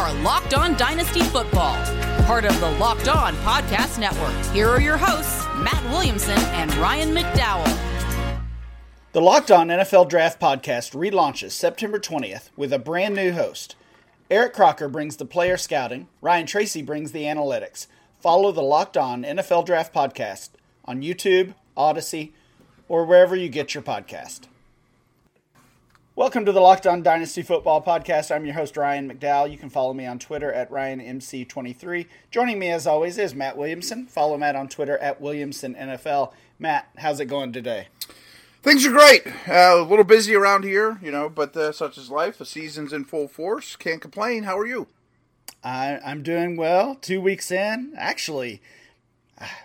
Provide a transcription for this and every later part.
are Locked On Dynasty Football, part of the Locked On Podcast Network. Here are your hosts, Matt Williamson and Ryan McDowell. The Locked On NFL Draft Podcast relaunches September 20th with a brand new host. Eric Crocker brings the player scouting, Ryan Tracy brings the analytics. Follow the Locked On NFL Draft Podcast on YouTube, Audacy, or wherever you get your podcast. Welcome to the Locked On Dynasty Football Podcast. I'm your host, Ryan McDowell. You can follow me on Twitter at RyanMC23. Joining me, as always, is Matt Williamson. Follow Matt on Twitter at WilliamsonNFL. Matt, how's it going today? Things are great. Uh, a little busy around here, you know, but uh, such is life. The season's in full force. Can't complain. How are you? I, I'm doing well. Two weeks in. Actually,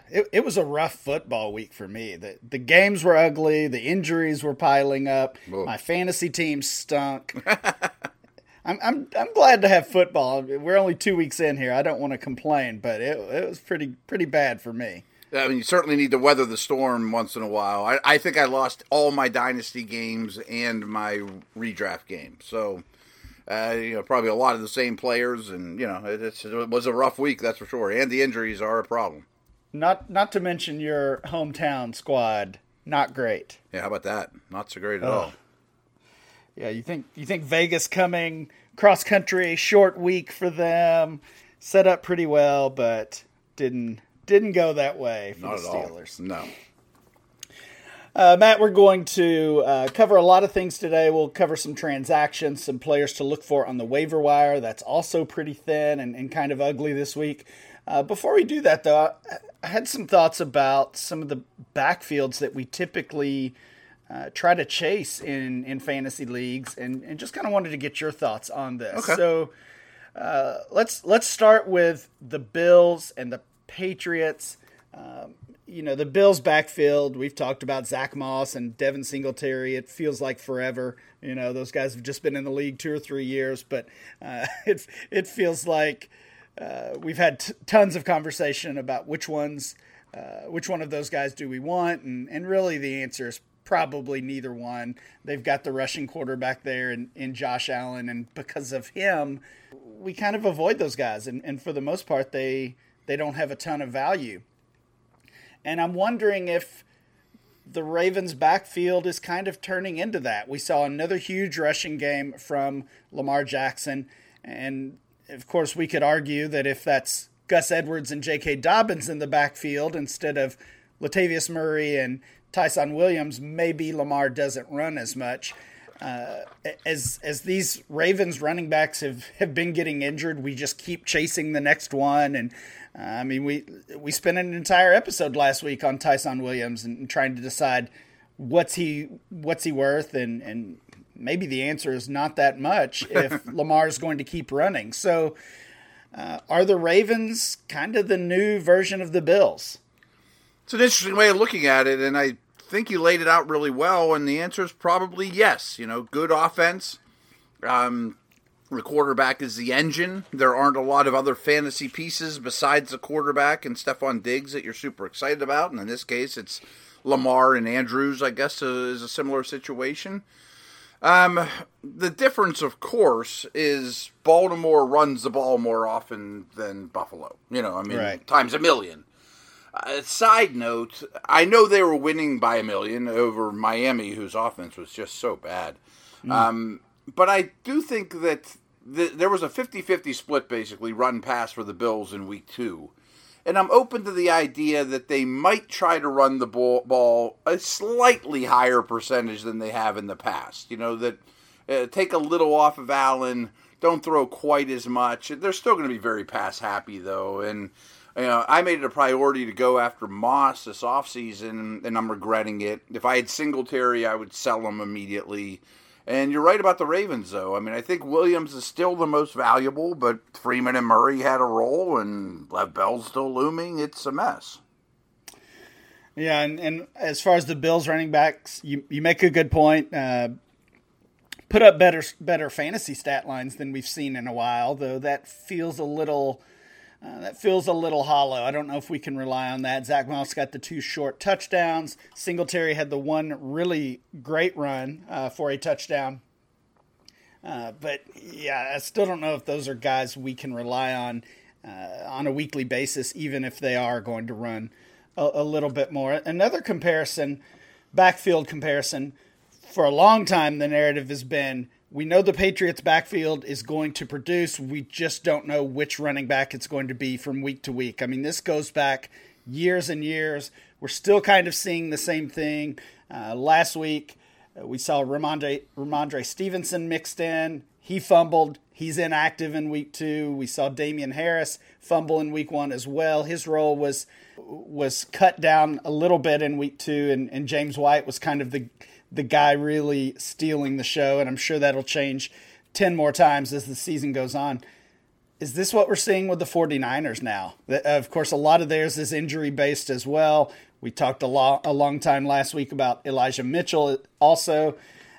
it, it was a rough football week for me. The the games were ugly. The injuries were piling up. Whoa. My fantasy team stunk. I'm, I'm I'm glad to have football. We're only two weeks in here. I don't want to complain, but it it was pretty pretty bad for me. I mean, you certainly need to weather the storm once in a while. I, I think I lost all my dynasty games and my redraft game. So, uh, you know, probably a lot of the same players, and you know, it, it was a rough week, that's for sure. And the injuries are a problem. Not not to mention your hometown squad, not great. Yeah, how about that? Not so great at all. Yeah, you think you think Vegas coming cross country, short week for them, set up pretty well, but didn't didn't go that way for Not the Steelers. All. No. Uh, Matt, we're going to uh, cover a lot of things today. We'll cover some transactions, some players to look for on the waiver wire. That's also pretty thin and, and kind of ugly this week. Uh, before we do that, though, I had some thoughts about some of the backfields that we typically uh, try to chase in, in fantasy leagues, and, and just kind of wanted to get your thoughts on this. Okay. So uh, let's let's start with the Bills and the Patriots. Um, you know, the Bills backfield, we've talked about Zach Moss and Devin Singletary. It feels like forever. You know, those guys have just been in the league two or three years, but uh, it, it feels like – uh, we've had t- tons of conversation about which ones, uh, which one of those guys do we want, and and really the answer is probably neither one. They've got the rushing quarterback there in, in Josh Allen, and because of him, we kind of avoid those guys, and, and for the most part, they they don't have a ton of value. And I'm wondering if the Ravens' backfield is kind of turning into that. We saw another huge rushing game from Lamar Jackson, and of course, we could argue that if that's Gus Edwards and J.K. Dobbins in the backfield instead of Latavius Murray and Ty'Son Williams, maybe Lamar doesn't run as much. Uh, as as these Ravens running backs have, have been getting injured, we just keep chasing the next one. And uh, I mean, we we spent an entire episode last week on Ty'Son Williams and, and trying to decide what's he what's he worth and and maybe the answer is not that much if Lamar is going to keep running. So, uh, are the Ravens kind of the new version of the Bills? It's an interesting way of looking at it, and I think you laid it out really well. And the answer is probably yes. You know, good offense. Um, the quarterback is the engine. There aren't a lot of other fantasy pieces besides the quarterback and Stefon Diggs that you're super excited about. And in this case, it's Lamar and Andrews. I guess is a similar situation. Um, the difference, of course, is Baltimore runs the ball more often than Buffalo. You know, I mean, right. times a million. Uh, side note, I know they were winning by a million over Miami, whose offense was just so bad. Mm. Um, but I do think that th- there was a 50 50 split, basically, run pass for the Bills in week two. And I'm open to the idea that they might try to run the ball, ball a slightly higher percentage than they have in the past. You know, that uh, take a little off of Allen, don't throw quite as much. They're still going to be very pass happy, though. And, you know, I made it a priority to go after Moss this offseason, and I'm regretting it. If I had Singletary, I would sell him immediately. And you're right about the Ravens, though. I mean, I think Williams is still the most valuable, but Freeman and Murray had a role, and Le'Veon Bell's still looming. It's a mess. Yeah, and, and as far as the Bills running backs, you, you make a good point. Uh, put up better better fantasy stat lines than we've seen in a while, though that feels a little – uh, that feels a little hollow. I don't know if we can rely on that. Zach Moss got the two short touchdowns. Singletary had the one really great run uh, for a touchdown. Uh, but yeah, I still don't know if those are guys we can rely on uh, on a weekly basis, even if they are going to run a, a little bit more. Another comparison, backfield comparison, for a long time, the narrative has been we know the Patriots' backfield is going to produce. We just don't know which running back it's going to be from week to week. I mean, this goes back years and years. We're still kind of seeing the same thing. Uh, last week, uh, we saw Rhamondre, Rhamondre Stevenson mixed in. He fumbled. He's inactive in week two. We saw Damien Harris fumble in week one as well. His role was was cut down a little bit in week two, and, and James White was kind of the the guy really stealing the show, and I'm sure that'll change 10 more times as the season goes on. Is this what we're seeing with the 49ers now? Of course, a lot of theirs is injury based as well. We talked a, lo- a long time last week about Elijah Mitchell also.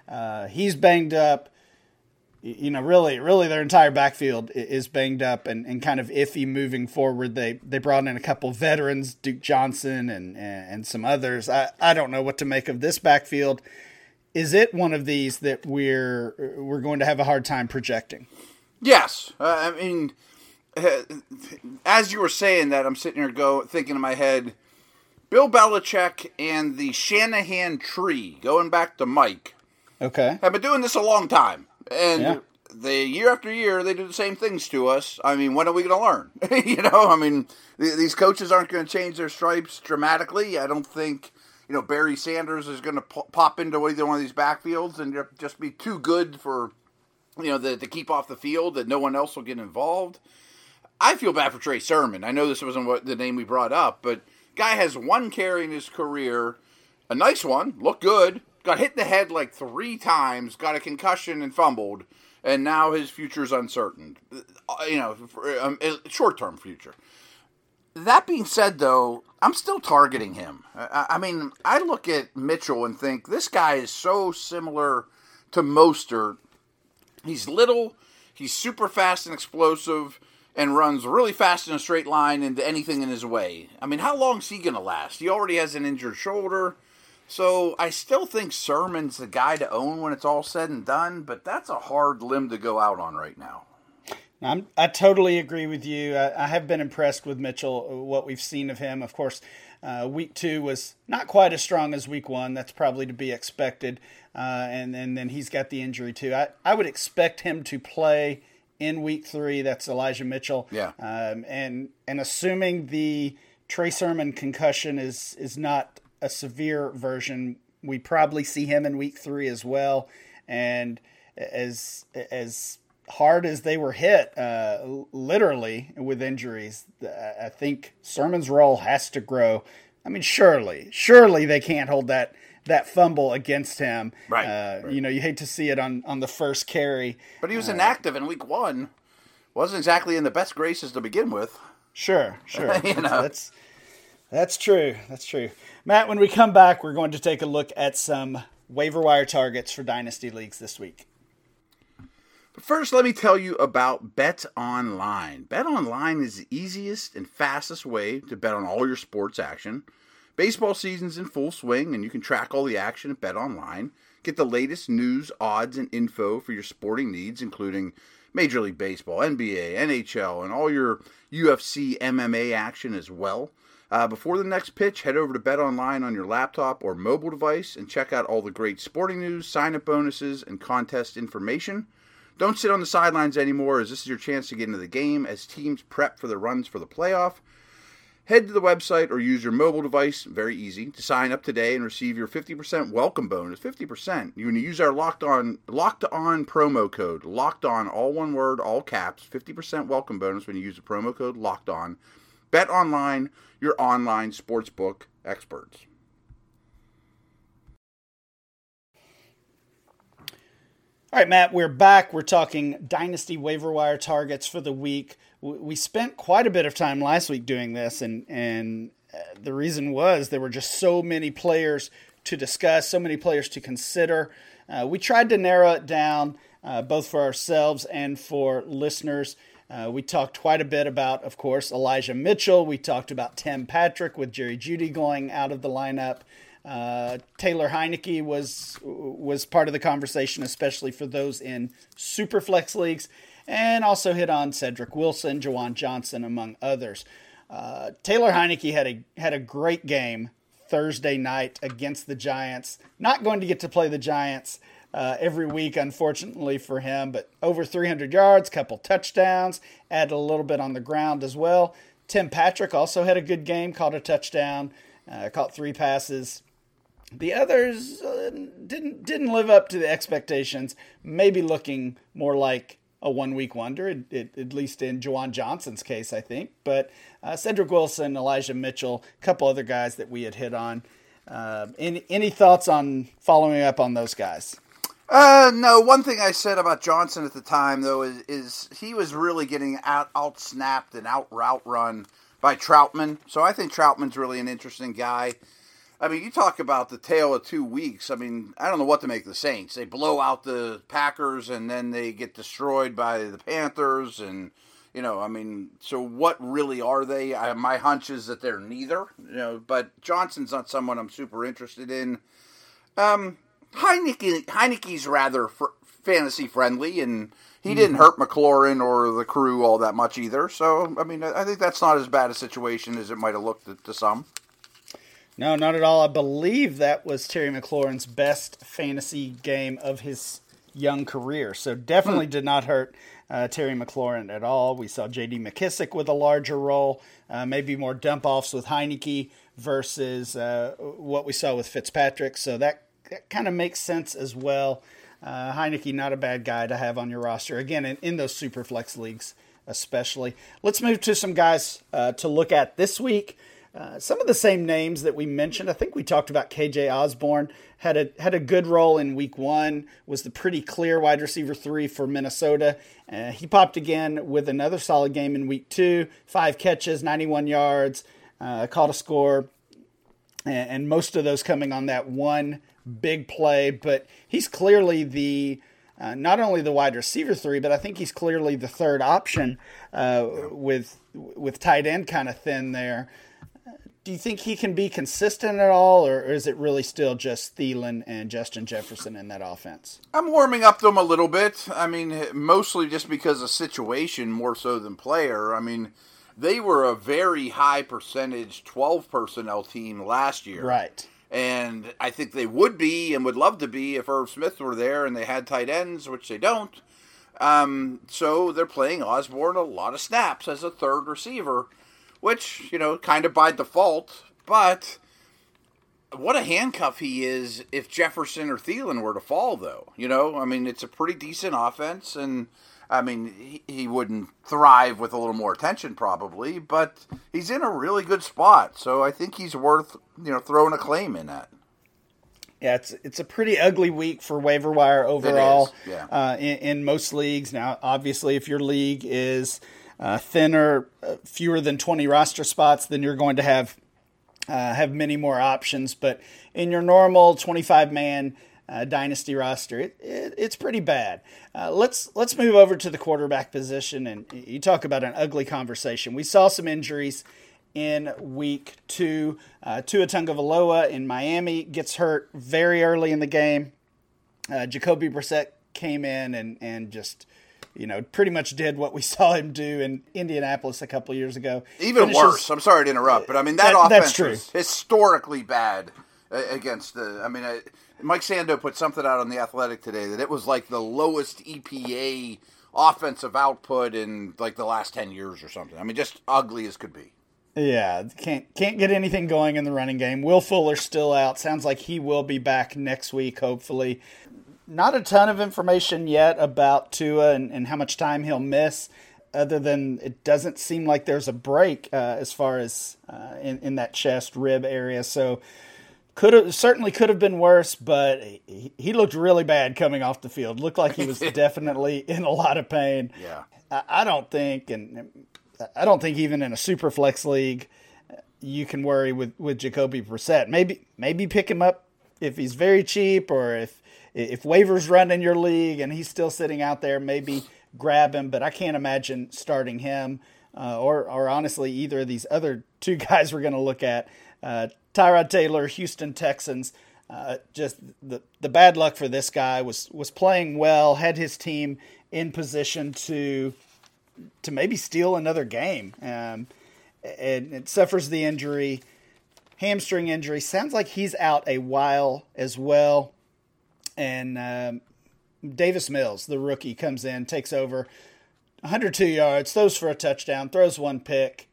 Uh, he's banged up. You know, really, really, their entire backfield is banged up and, and kind of iffy moving forward. They they brought in a couple veterans, Duke Johnson and, and, some others. I, I don't know what to make of this backfield is it one of these that we're we're going to have a hard time projecting? Yes, uh, I mean, as you were saying that, I'm sitting here go thinking in my head, Bill Belichick and the Shanahan tree, going back to Mike. Okay, have been doing this a long time, and yeah. the year after year they do the same things to us. I mean, when are we going to learn? you know, I mean, these coaches aren't going to change their stripes dramatically. I don't think you know Barry Sanders is going to pop into either one of these backfields and just be too good for you know the, to keep off the field that no one else will get involved. I feel bad for Trey Sermon. I know this wasn't what the name we brought up, but guy has one carry in his career, a nice one, looked good, got hit in the head like three times, got a concussion and fumbled, and now his future is uncertain. Uh, you know, um, short term future. That being said, though, I'm still targeting him. I, I, mean, I look at Mitchell and think this guy is so similar to Mostert. He's little, he's super fast and explosive, and runs really fast in a straight line into anything in his way. I mean, how long is he going to last? He already has an injured shoulder. So I still think Sermon's the guy to own when it's all said and done, but that's a hard limb to go out on right now. I'm, I totally agree with you. I, I, have been impressed with Mitchell, uh, what we've seen of him. Of course, uh, week two was not quite as strong as week one. That's probably to be expected. Uh, and, and then he's got the injury too. I, I would expect him to play in week three. That's Elijah Mitchell. Yeah. Um, and, and assuming the Trey Sermon concussion is, is not a severe version, we probably see him in week three as well. And as, as, hard as they were hit, uh, literally with injuries, I think Sermon's role has to grow. I mean, surely, surely they can't hold that that fumble against him. Right, uh, right. You know, you hate to see it on on the first carry. But he was uh, inactive in week one. wasn't exactly in the best graces to begin with. Sure, sure. you know, that's that's true. That's true. Matt, when we come back, we're going to take a look at some waiver wire targets for dynasty leagues this week. First, let me tell you about Bet Online. Bet Online is the easiest and fastest way to bet on all your sports action. Baseball season's in full swing, and you can track all the action at Bet Online. Get the latest news, odds, and info for your sporting needs, including Major League Baseball, NBA, NHL, and all your UFC MMA action as well. Uh, before the next pitch, head over to Bet Online on your laptop or mobile device and check out all the great sporting news, sign up bonuses, and contest information. Don't sit on the sidelines anymore, as this is your chance to get into the game as teams prep for the runs for the playoff. Head to the website or use your mobile device, very easy, to sign up today and receive your 50% welcome bonus. 50%. You can use our locked on locked on promo code. Locked on, all one word, all caps. 50% welcome bonus when you use the promo code locked on. Bet online, your online sportsbook experts. All right, Matt, we're back. We're talking dynasty waiver wire targets for the week. We spent quite a bit of time last week doing this, and and uh, the reason was there were just so many players to discuss, so many players to consider. Uh, we tried to narrow it down, uh, both for ourselves and for listeners. Uh, we talked quite a bit about, of course, Elijah Mitchell. We talked about Tim Patrick with Jerry Jeudy going out of the lineup. Uh, Taylor Heinicke was was part of the conversation, especially for those in super flex leagues, and also hit on Cedric Wilson, Juwan Johnson, among others. Uh, Taylor Heinicke had a had a great game Thursday night against the Giants. Not going to get to play the Giants uh, every week, unfortunately for him, but over 300 yards, couple touchdowns, added a little bit on the ground as well. Tim Patrick also had a good game, caught a touchdown, uh, caught three passes. The others uh, didn't didn't live up to the expectations. Maybe looking more like a one week wonder, it, it, at least in Juwan Johnson's case, I think. But uh, Cedric Wilson, Elijah Mitchell, a couple other guys that we had hit on. Uh, any any thoughts on following up on those guys? Uh, no. One thing I said about Johnson at the time, though, is, is he was really getting out out snapped and out route run by Trautman. So I think Trautman's really an interesting guy. I mean, you talk about the tale of two weeks. I mean, I don't know what to make of the Saints. They blow out the Packers and then they get destroyed by the Panthers. And, you know, I mean, so what really are they? I, my hunch is that they're neither, you know, but Johnson's not someone I'm super interested in. Um, Heinicke, Heinicke's rather fr- fantasy friendly and he didn't hurt McLaurin or the crew all that much either. So, I mean, I think that's not as bad a situation as it might have looked to, to some. No, not at all. I believe that was Terry McLaurin's best fantasy game of his young career. So definitely hmm. did not hurt uh, Terry McLaurin at all. We saw J.D. McKissic with a larger role, uh, maybe more dump offs with Heinicke versus uh, what we saw with Fitzpatrick. So that, that kind of makes sense as well. Uh, Heinicke, not a bad guy to have on your roster. Again, in, in those super flex leagues, especially. Let's move to some guys uh, to look at this week. Uh, some of the same names that we mentioned. I think we talked about KJ Osborn had a had a good role in Week One. Was the pretty clear wide receiver three for Minnesota. Uh, he popped again with another solid game in Week Two. Five catches, 91 yards, uh, caught a score, and, and, most of those coming on that one big play. But he's clearly the uh, not only the wide receiver three, but I think he's clearly the third option uh, with with tight end kind of thin there do you think he can be consistent at all, or is it really still just Thielen and Justin Jefferson in that offense? I'm warming up to him a little bit. I mean, mostly just because of situation more so than player. I mean, they were a very high percentage 12 personnel team last year. Right. And I think they would be and would love to be if Irv Smith were there and they had tight ends, which they don't. Um, so they're playing Osborn a lot of snaps as a third receiver which, you know, kind of by default, but what a handcuff he is if Jefferson or Thielen were to fall, though. You know, I mean, it's a pretty decent offense, and I mean, he, he wouldn't thrive with a little more attention, probably, but he's in a really good spot. So I think he's worth, you know, throwing a claim in at. Yeah, it's it's a pretty ugly week for waiver wire overall. Yeah. Uh, in, in most leagues now, obviously, if your league is uh, thinner, uh, fewer than 20 roster spots, then you're going to have uh, have many more options. But in your normal 25 man uh, dynasty roster, it, it, it's pretty bad. Uh, let's let's move over to the quarterback position, and you talk about an ugly conversation. We saw some injuries in week two. Uh, Tua Tagovailoa in Miami gets hurt very early in the game. Uh, Jacoby Brissett came in and and just you know, pretty much did what we saw him do in Indianapolis a couple years ago. Even Finishes, worse. I'm sorry to interrupt, but I mean that, that offense is historically bad against the. I mean, I, Mike Sando put something out on the Athletic today that it was like the lowest EPA offensive output in like the last ten years or something. I mean, just ugly as could be. Yeah, can't can't get anything going in the running game. Will Fuller still out. Sounds like he will be back next week, hopefully not a ton of information yet about Tua and, and how much time he'll miss, other than it doesn't seem like there's a break uh, as far as uh, in, in that chest rib area. So could have certainly could have been worse, but he, he, looked really bad coming off the field. Looked like he was definitely in a lot of pain. Yeah, I, I don't think, and I don't think even in a super flex league you can worry with with Jacoby Brissett. Maybe maybe pick him up if he's very cheap or if if waivers run in your league and he's still sitting out there, maybe grab him. But I can't imagine starting him uh, or, or honestly either of these other two guys we're going to look at. Uh, Tyrod Taylor, Houston Texans. Uh, just the the bad luck for this guy was was playing well, had his team in position to to maybe steal another game, um, and it suffers the injury, hamstring injury. Sounds like he's out a while as well, and um, Davis Mills, the rookie, comes in, takes over, 102 yards, throws for a touchdown, throws one pick.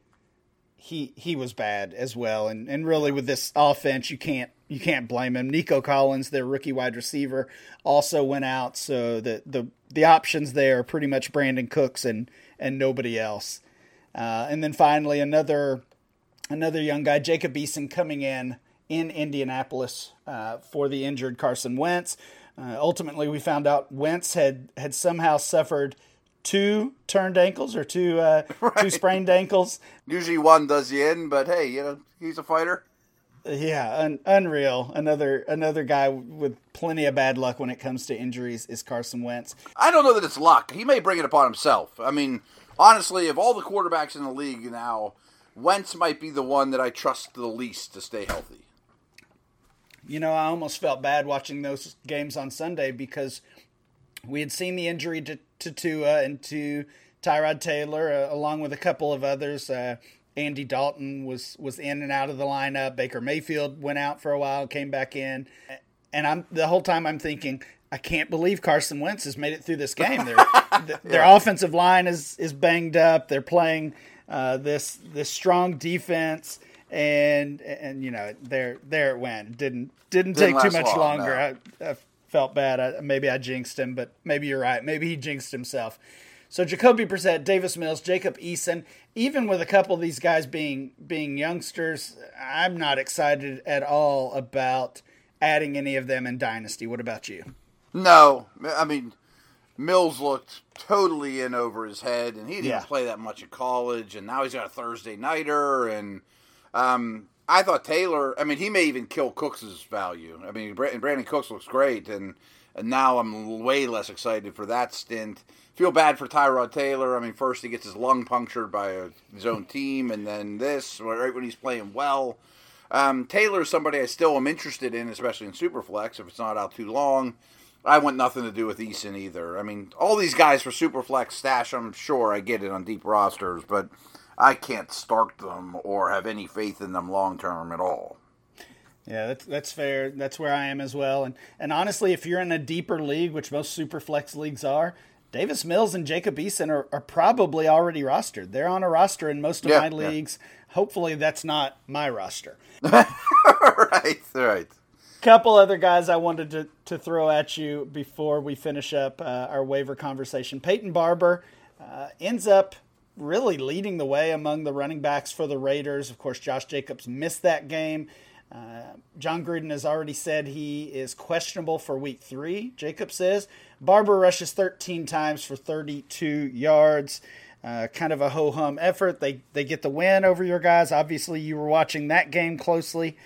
He he was bad as well, and and really with this offense, you can't you can't blame him. Nico Collins, their rookie wide receiver, also went out, so the the the options there are pretty much Brandin Cooks and and nobody else. Uh, and then finally another another young guy, Jacob Eason, coming in in Indianapolis uh, for the injured Carson Wentz. Uh, ultimately, we found out Wentz had had somehow suffered two turned ankles or two uh, right. two sprained ankles. Usually one does the end, but hey, you know he's a fighter. Yeah, un- unreal. Another another guy with plenty of bad luck when it comes to injuries is Carson Wentz. I don't know that it's luck. He may bring it upon himself. I mean, honestly, of all the quarterbacks in the league now, Wentz might be the one that I trust the least to stay healthy you know, I almost felt bad watching those games on Sunday because we had seen the injury to, to Tua and to Tyrod Taylor, uh, along with a couple of others. Uh, Andy Dalton was was in and out of the lineup. Baker Mayfield went out for a while, came back in, and I'm the whole time I'm thinking, I can't believe Carson Wentz has made it through this game. Their, yeah. their offensive line is is banged up. They're playing uh, this this strong defense and and you know there there it went. Didn't didn't, didn't take too much long, longer. No. I, I, felt bad. I, maybe I jinxed him, but maybe you're right. Maybe he jinxed himself. So Jacoby Brissett, Davis Mills, Jacob Eason, even with a couple of these guys being being youngsters, I'm not excited at all about adding any of them in Dynasty. What about you? No, I mean Mills looked totally in over his head, and he didn't yeah. play that much in college, and now he's got a Thursday nighter, and um, I thought Taylor. I mean, he may even kill Cooks' value. I mean, Brandin Cooks looks great, and and now I'm way less excited for that stint. Feel bad for Tyrod Taylor. I mean, first he gets his lung punctured by his own team, and then this right when he's playing well. Um, Taylor is somebody I still am interested in, especially in Superflex if it's not out too long. I want nothing to do with Eason either. I mean, all these guys for Superflex stash, I'm sure I get it on deep rosters, but I can't start them or have any faith in them long term at all. Yeah, that's that's fair. That's where I am as well. And and honestly, if you're in a deeper league, which most super flex leagues are, Davis Mills and Jacob Eason are, are probably already rostered. They're on a roster in most of yeah, my leagues. Hopefully, that's not my roster. right, right. Couple other guys I wanted to, to throw at you before we finish up uh, our waiver conversation. Peyton Barber uh, ends up really leading the way among the running backs for the Raiders. Of course, Josh Jacobs missed that game. Uh, Jon Gruden has already said he is questionable for week three, Jacobs says. Barber rushes 13 times for 32 yards. Uh, kind of a ho hum effort. They, they get the win over your guys. Obviously, you were watching that game closely.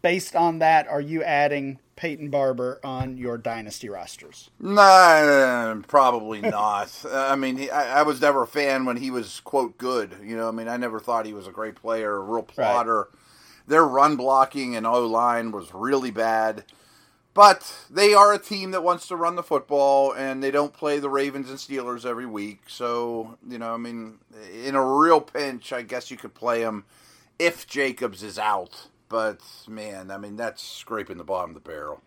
Based on that, are you adding Peyton Barber on your dynasty rosters? Nah, probably not. I mean, he, I, I, was never a fan when he was quote good. You know, I mean, I never thought he was a great player, a real plotter. Right. Their run blocking and O line was really bad. But they are a team that wants to run the football, and they don't play the Ravens and Steelers every week. So, you know, I mean, in a real pinch, I guess you could play them if Jacobs is out but man, I mean that's scraping the bottom of the barrel.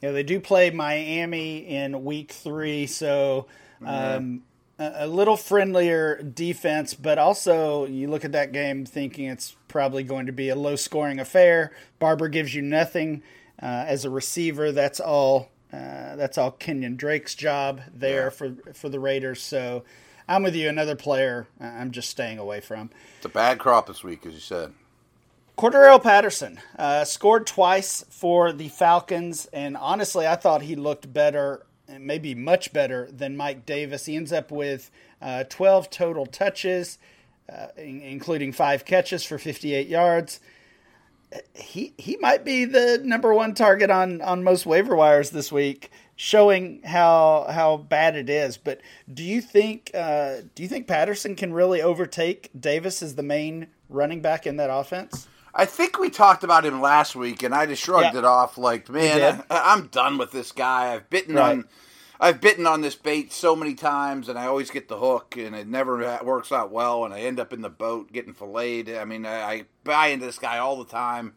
Yeah, they do play Miami in week three, so um, a, a, little friendlier defense, but also you look at that game thinking it's probably going to be a low scoring affair. Barber gives you nothing uh, as a receiver. That's all. Uh, that's all Kenyan Drake's job there yeah. for for the Raiders. So I'm with you. Another player I'm just staying away from. It's a bad crop this week, as you said. Cordarrelle Patterson uh, scored twice for the Falcons, and honestly, I thought he looked better, maybe much better than Mike Davis. He ends up with uh, 12 total touches, uh, including five catches for 58 yards. He he might be the number one target on, on most waiver wires this week, showing how how bad it is. But do you think uh, do you think Patterson can really overtake Davis as the main running back in that offense? I think we talked about him last week, and I just shrugged Yeah. it off like, man, I, I'm done with this guy. I've bitten Right. on, I've bitten on this bait so many times, and I always get the hook, and it never works out well, and I end up in the boat getting filleted. I mean, I, I buy into this guy all the time.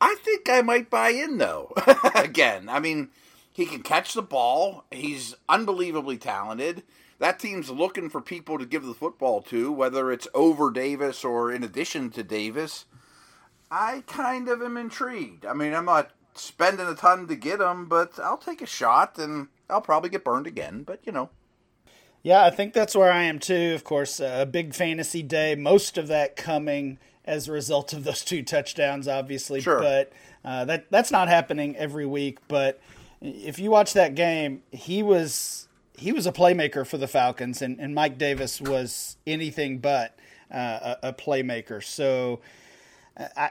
I think I might buy in though. Again, I mean, he can catch the ball. He's unbelievably talented. That team's looking for people to give the football to, whether it's over Davis or in addition to Davis. I kind of am intrigued. I mean, I'm not spending a ton to get him, but I'll take a shot and I'll probably get burned again, but you know. Yeah, I think that's where I am too. Of course, uh, a big fantasy day. Most of that coming as a result of those two touchdowns, obviously. Sure. But uh, that that's not happening every week. But if you watch that game, he was he was a playmaker for the Falcons, and, and Mike Davis was anything but uh, a, a playmaker. So.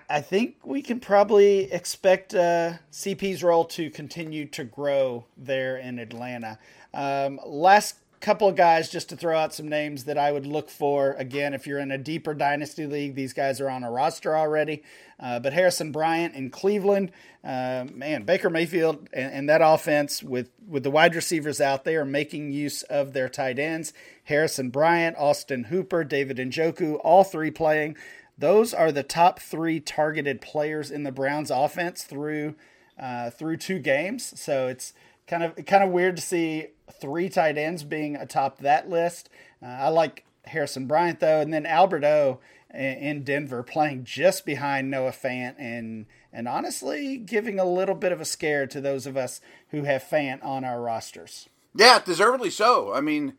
I, think we can probably expect uh, CP's role to continue to grow there in Atlanta. Um, last couple of guys, just to throw out some names that I would look for. Again, if you're in a deeper dynasty league, these guys are on a roster already. Uh, but Harrison Bryant in Cleveland, uh, man, Baker Mayfield and, and that offense with with the wide receivers out there making use of their tight ends. Harrison Bryant, Austin Hooper, David Njoku, all three playing. Those are the top three targeted players in the Browns offense through uh, through two games. So it's kind of kind of weird to see three tight ends being atop that list. Uh, I like Harrison Bryant though, and then Albert O in Denver playing just behind Noah Fant and and honestly giving a little bit of a scare to those of us who have Fant on our rosters. Yeah, deservedly so. I mean,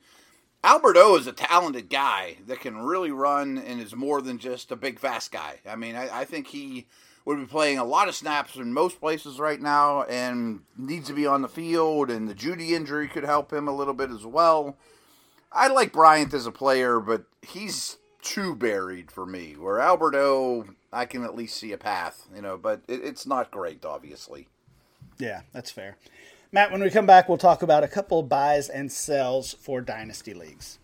Albert O is a talented guy that can really run and is more than just a big fast guy. I mean, I, I think he would be playing a lot of snaps in most places right now and needs to be on the field, and the Jeudy injury could help him a little bit as well. I like Bryant as a player, but he's too buried for me. Where Albert O, I can at least see a path, you know, but it, it's not great, obviously. Yeah, that's fair. Matt, when we come back, we'll talk about a couple buys and sells for dynasty leagues.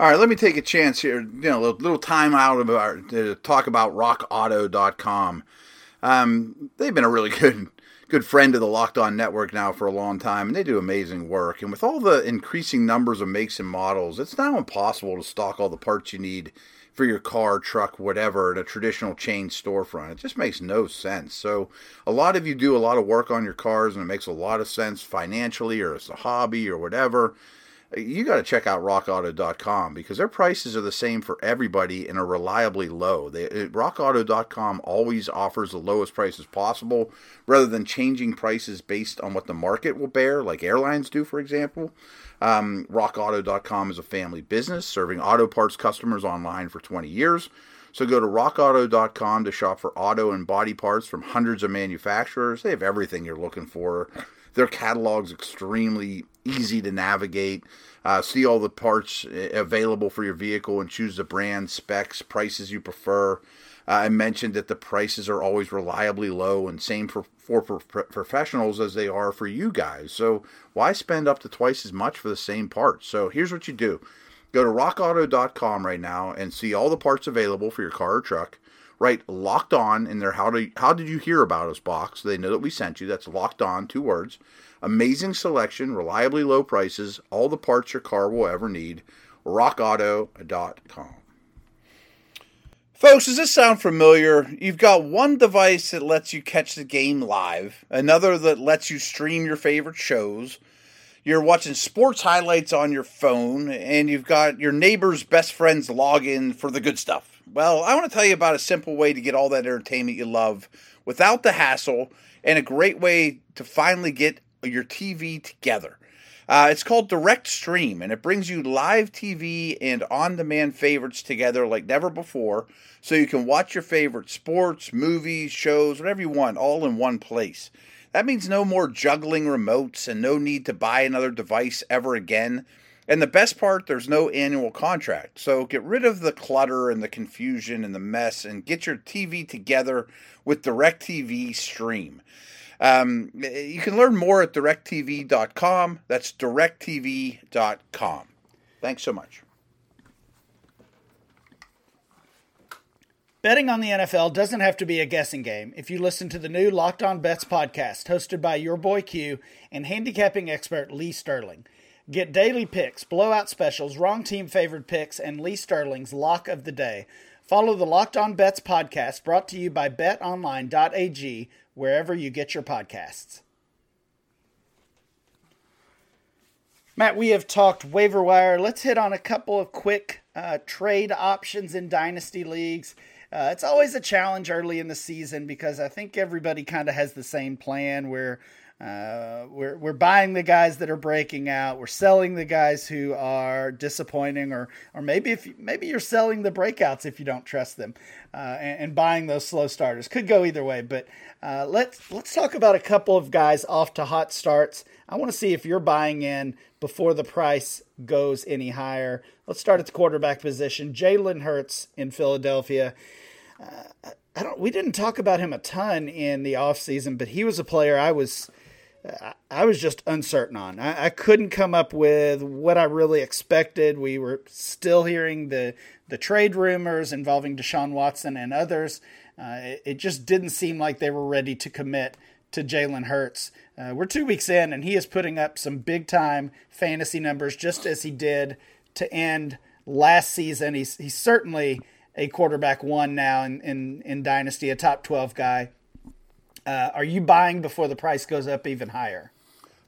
All right, let me take a chance here. You know, a little, time out of our to talk about RockAuto.com. Um, they've been a really good good friend of the Locked On Network now for a long time, and they do amazing work. And with all the increasing numbers of makes and models, it's now impossible to stock all the parts you need for your car, truck, whatever, at a traditional chain storefront. It just makes no sense. So, a lot of you do a lot of work on your cars, and it makes a lot of sense financially or as a hobby or whatever you got to check out rockauto.com because their prices are the same for everybody and are reliably low. They, uh, rockauto.com always offers the lowest prices possible rather than changing prices based on what the market will bear, like airlines do, for example. Um, rockauto.com is a family business serving auto parts customers online for 20 years. So go to rockauto.com to shop for auto and body parts from hundreds of manufacturers. They have everything you're looking for. Their catalog's extremely easy to navigate. Uh, see all the parts uh, available for your vehicle and choose the brand, specs, prices you prefer. Uh, I mentioned that the prices are always reliably low and same for, for, for professionals as they are for you guys. So why spend up to twice as much for the same parts? So here's what you do. Go to rockauto.com right now and see all the parts available for your car or truck. Write locked on in their how do how did you hear about us box so they know that we sent you. That's locked on, two words. Amazing selection, reliably low prices, all the parts your car will ever need. RockAuto.com. Folks, does this sound familiar? You've got one device that lets you catch the game live, another that lets you stream your favorite shows. You're watching sports highlights on your phone, and you've got your neighbor's best friend's login for the good stuff. Well, I want to tell you about a simple way to get all that entertainment you love without the hassle, and a great way to finally get your TV together. Uh, it's called Direct Stream, and it brings you live TV and on demand favorites together like never before, so you can watch your favorite sports, movies, shows, whatever you want, all in one place. That means no more juggling remotes and no need to buy another device ever again. And the best part, there's no annual contract. So get rid of the clutter and the confusion and the mess and get your TV together with DirecTV Stream. Um, you can learn more at directv.com. That's directv.com. Thanks so much. Betting on the NFL doesn't have to be a guessing game if you listen to the new Locked On Bets podcast hosted by your boy Q and handicapping expert Lee Sterling. Get daily picks, blowout specials, wrong team favored picks, and Lee Sterling's lock of the day. Follow the Locked On Bets podcast brought to you by betonline.ag wherever you get your podcasts. Matt, we have talked waiver wire. Let's hit on a couple of quick uh, trade options in dynasty leagues. Uh, it's always a challenge early in the season because I think everybody kind of has the same plan where uh, we're we're buying the guys that are breaking out. We're selling the guys who are disappointing, or or maybe if you, maybe you're selling the breakouts if you don't trust them, uh, and, and, buying those slow starters. Could go either way. But uh, let's let's talk about a couple of guys off to hot starts. I want to see if you're buying in before the price goes any higher. Let's start at the quarterback position. Jalen Hurts in Philadelphia. Uh, I don't. We didn't talk about him a ton in the offseason, but he was a player I was. I was just uncertain on. I, I, couldn't come up with what I really expected. We were still hearing the the trade rumors involving Deshaun Watson and others. Uh, it, it, just didn't seem like they were ready to commit to Jalen Hurts. Uh, we're two weeks in, and he is putting up some big time fantasy numbers, just as he did to end last season. He's he's certainly a quarterback one now in, in, in Dynasty, a top 12 guy. Uh, are you buying before the price goes up even higher?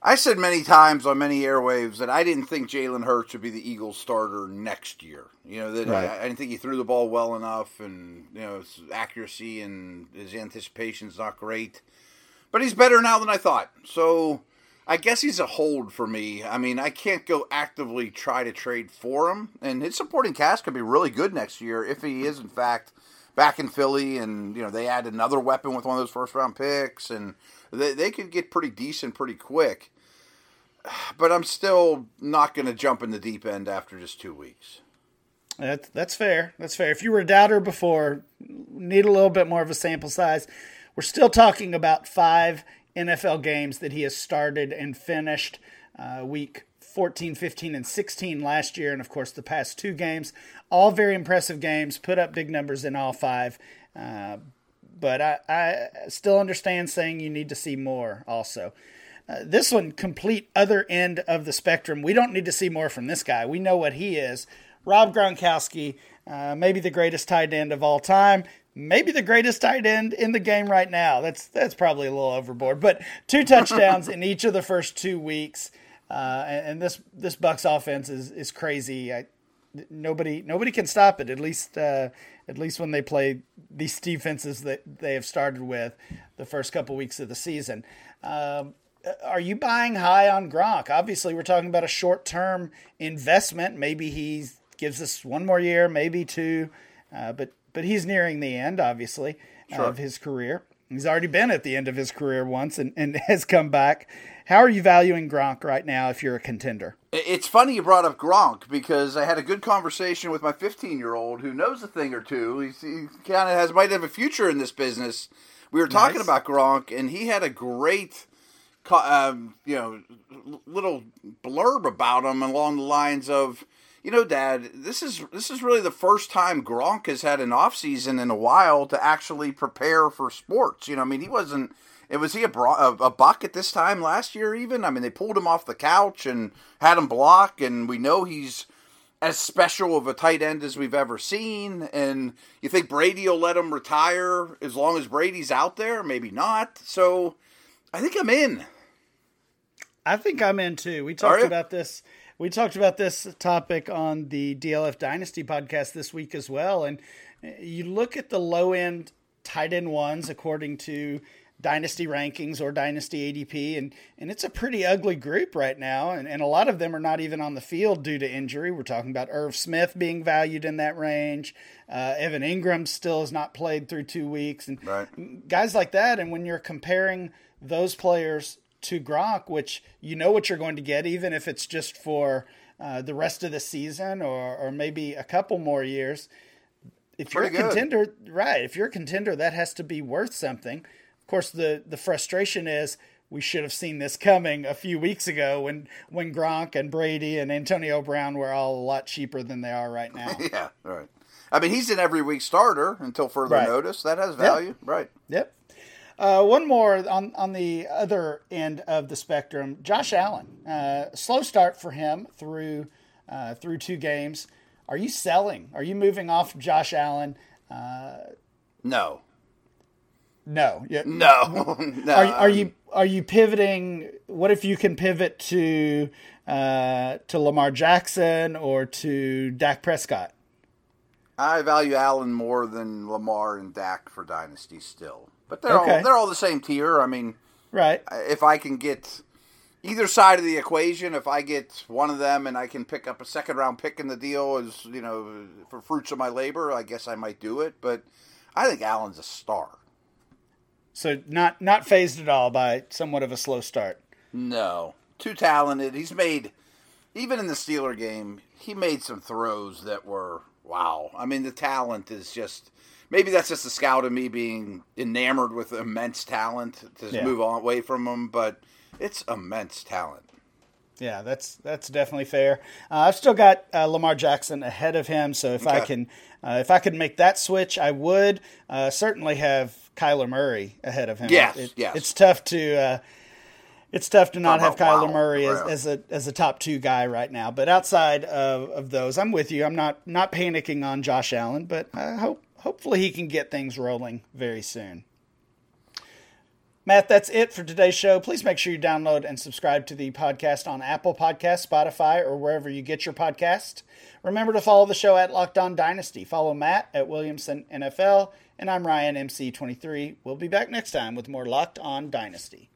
I said many times on many airwaves that I didn't think Jalen Hurts would be the Eagles starter next year. You know that right. I, I, didn't think he threw the ball well enough, and you know his accuracy and his anticipation is not great. But he's better now than I thought. So I guess he's a hold for me. I mean, I can't go actively try to trade for him, and his supporting cast could be really good next year if he is in fact back in Philly, and you know they add another weapon with one of those first round picks, and they they could get pretty decent pretty quick. But I'm still not going to jump in the deep end after just two weeks. That's that's fair. That's fair. If you were a doubter before, need a little bit more of a sample size. We're still talking about five NFL games that he has started and finished. Uh, week 14, 15, and 16 last year, and of course the past two games. All very impressive games, put up big numbers in all five. Uh, but I, I, still understand saying you need to see more also. Uh, this one, complete other end of the spectrum. We don't need to see more from this guy. We know what he is. Rob Gronkowski, uh, maybe the greatest tight end of all time maybe the greatest tight end in the game right now. That's that's probably a little overboard, but two touchdowns in each of the first two weeks, uh, and, and, this this Bucs offense is is crazy. I, nobody nobody can stop it. At least uh, at least when they play these defenses that they have started with the first couple weeks of the season. Um, are you buying high on Gronk? Obviously, we're talking about a short term investment. Maybe he gives us one more year, maybe two. Uh, but but he's nearing the end, obviously, sure. of his career. He's already been at the end of his career once and, and has come back. How are you valuing Gronk right now if you're a contender? It's funny you brought up Gronk because I had a good conversation with my 15 year old who knows a thing or two. He's, he kind of has might have a future in this business. We were talking nice. about Gronk, and he had a great, um, you know, little blurb about him along the lines of you know, Dad, this is this is really the first time Gronk has had an off season in a while to actually prepare for sports. You know, I mean, he wasn't. It was he a, a, a Buc at this time last year? Even I mean, they pulled him off the couch and had him block, and we know he's as special of a tight end as we've ever seen. And you think Brady will let him retire as long as Brady's out there? Maybe not. So I think I'm in. I think I'm in too. We talked about this we talked about this topic on the DLF Dynasty podcast this week as well. And eh, you look at the low end tight end ones according to dynasty rankings or dynasty ADP, and, and it's a pretty ugly group right now. And, and a lot of them are not even on the field due to injury. We're talking about Irv Smith being valued in that range. Uh, Evan Engram still has not played through two weeks, and right. guys like that. And when you're comparing those players to Gronk, which you know what you're going to get, even if it's just for uh, the rest of the season or, or maybe a couple more years. If Pretty you're a good. contender, right? If you're a contender, that has to be worth something. Of course, the the frustration is we should have seen this coming a few weeks ago when when Gronk and Brady and Antonio Brown were all a lot cheaper than they are right now. yeah, right. I mean, he's an every week starter until further Right. notice. That has value, right? Yep. Uh, one more on, on the other end of the spectrum. Josh Allen, uh, slow start for him through uh, through two games. Are you selling? Are you moving off Josh Allen? No, No. Yeah. no, no. Are, are you are you pivoting? What if you can pivot to uh, to Lamar Jackson or to Dak Prescott? I value Allen more than Lamar and Dak for dynasty still, but they're Okay. all they're all the same tier. I mean, Right. if I can get either side of the equation, if I get one of them and I can pick up a second round pick in the deal as you know for fruits of my labor, I guess I might do it. But I think Allen's a star. So not not phased at all by somewhat of a slow start. No, too talented. He's made even in the Steeler game, he made some throws that were wow. I mean, the talent is just. Maybe that's just a scout of me being enamored with immense talent to Yeah. move on away from him, but it's immense talent. Yeah, that's that's definitely fair. Uh, I've still got uh, Lamar Jackson ahead of him, so if I can, uh, if I could make that switch, I would uh, certainly have Kyler Murray ahead of him. Yes, It- yes. It's tough to uh, it's tough to not Talk have Kyler wow, Murray as, as a as a top two guy right now. But outside of, of those, I'm with you. I'm not not panicking on Josh Allen, but I hope hopefully he can get things rolling very soon. Matt, that's it for today's show. Please make sure you download and subscribe to the podcast on Apple Podcasts, Spotify, or wherever you get your podcast. Remember to follow the show at Locked On Dynasty. Follow Matt at Williamson NFL, and I'm Ryan MC23. We'll be back next time with more Locked On Dynasty.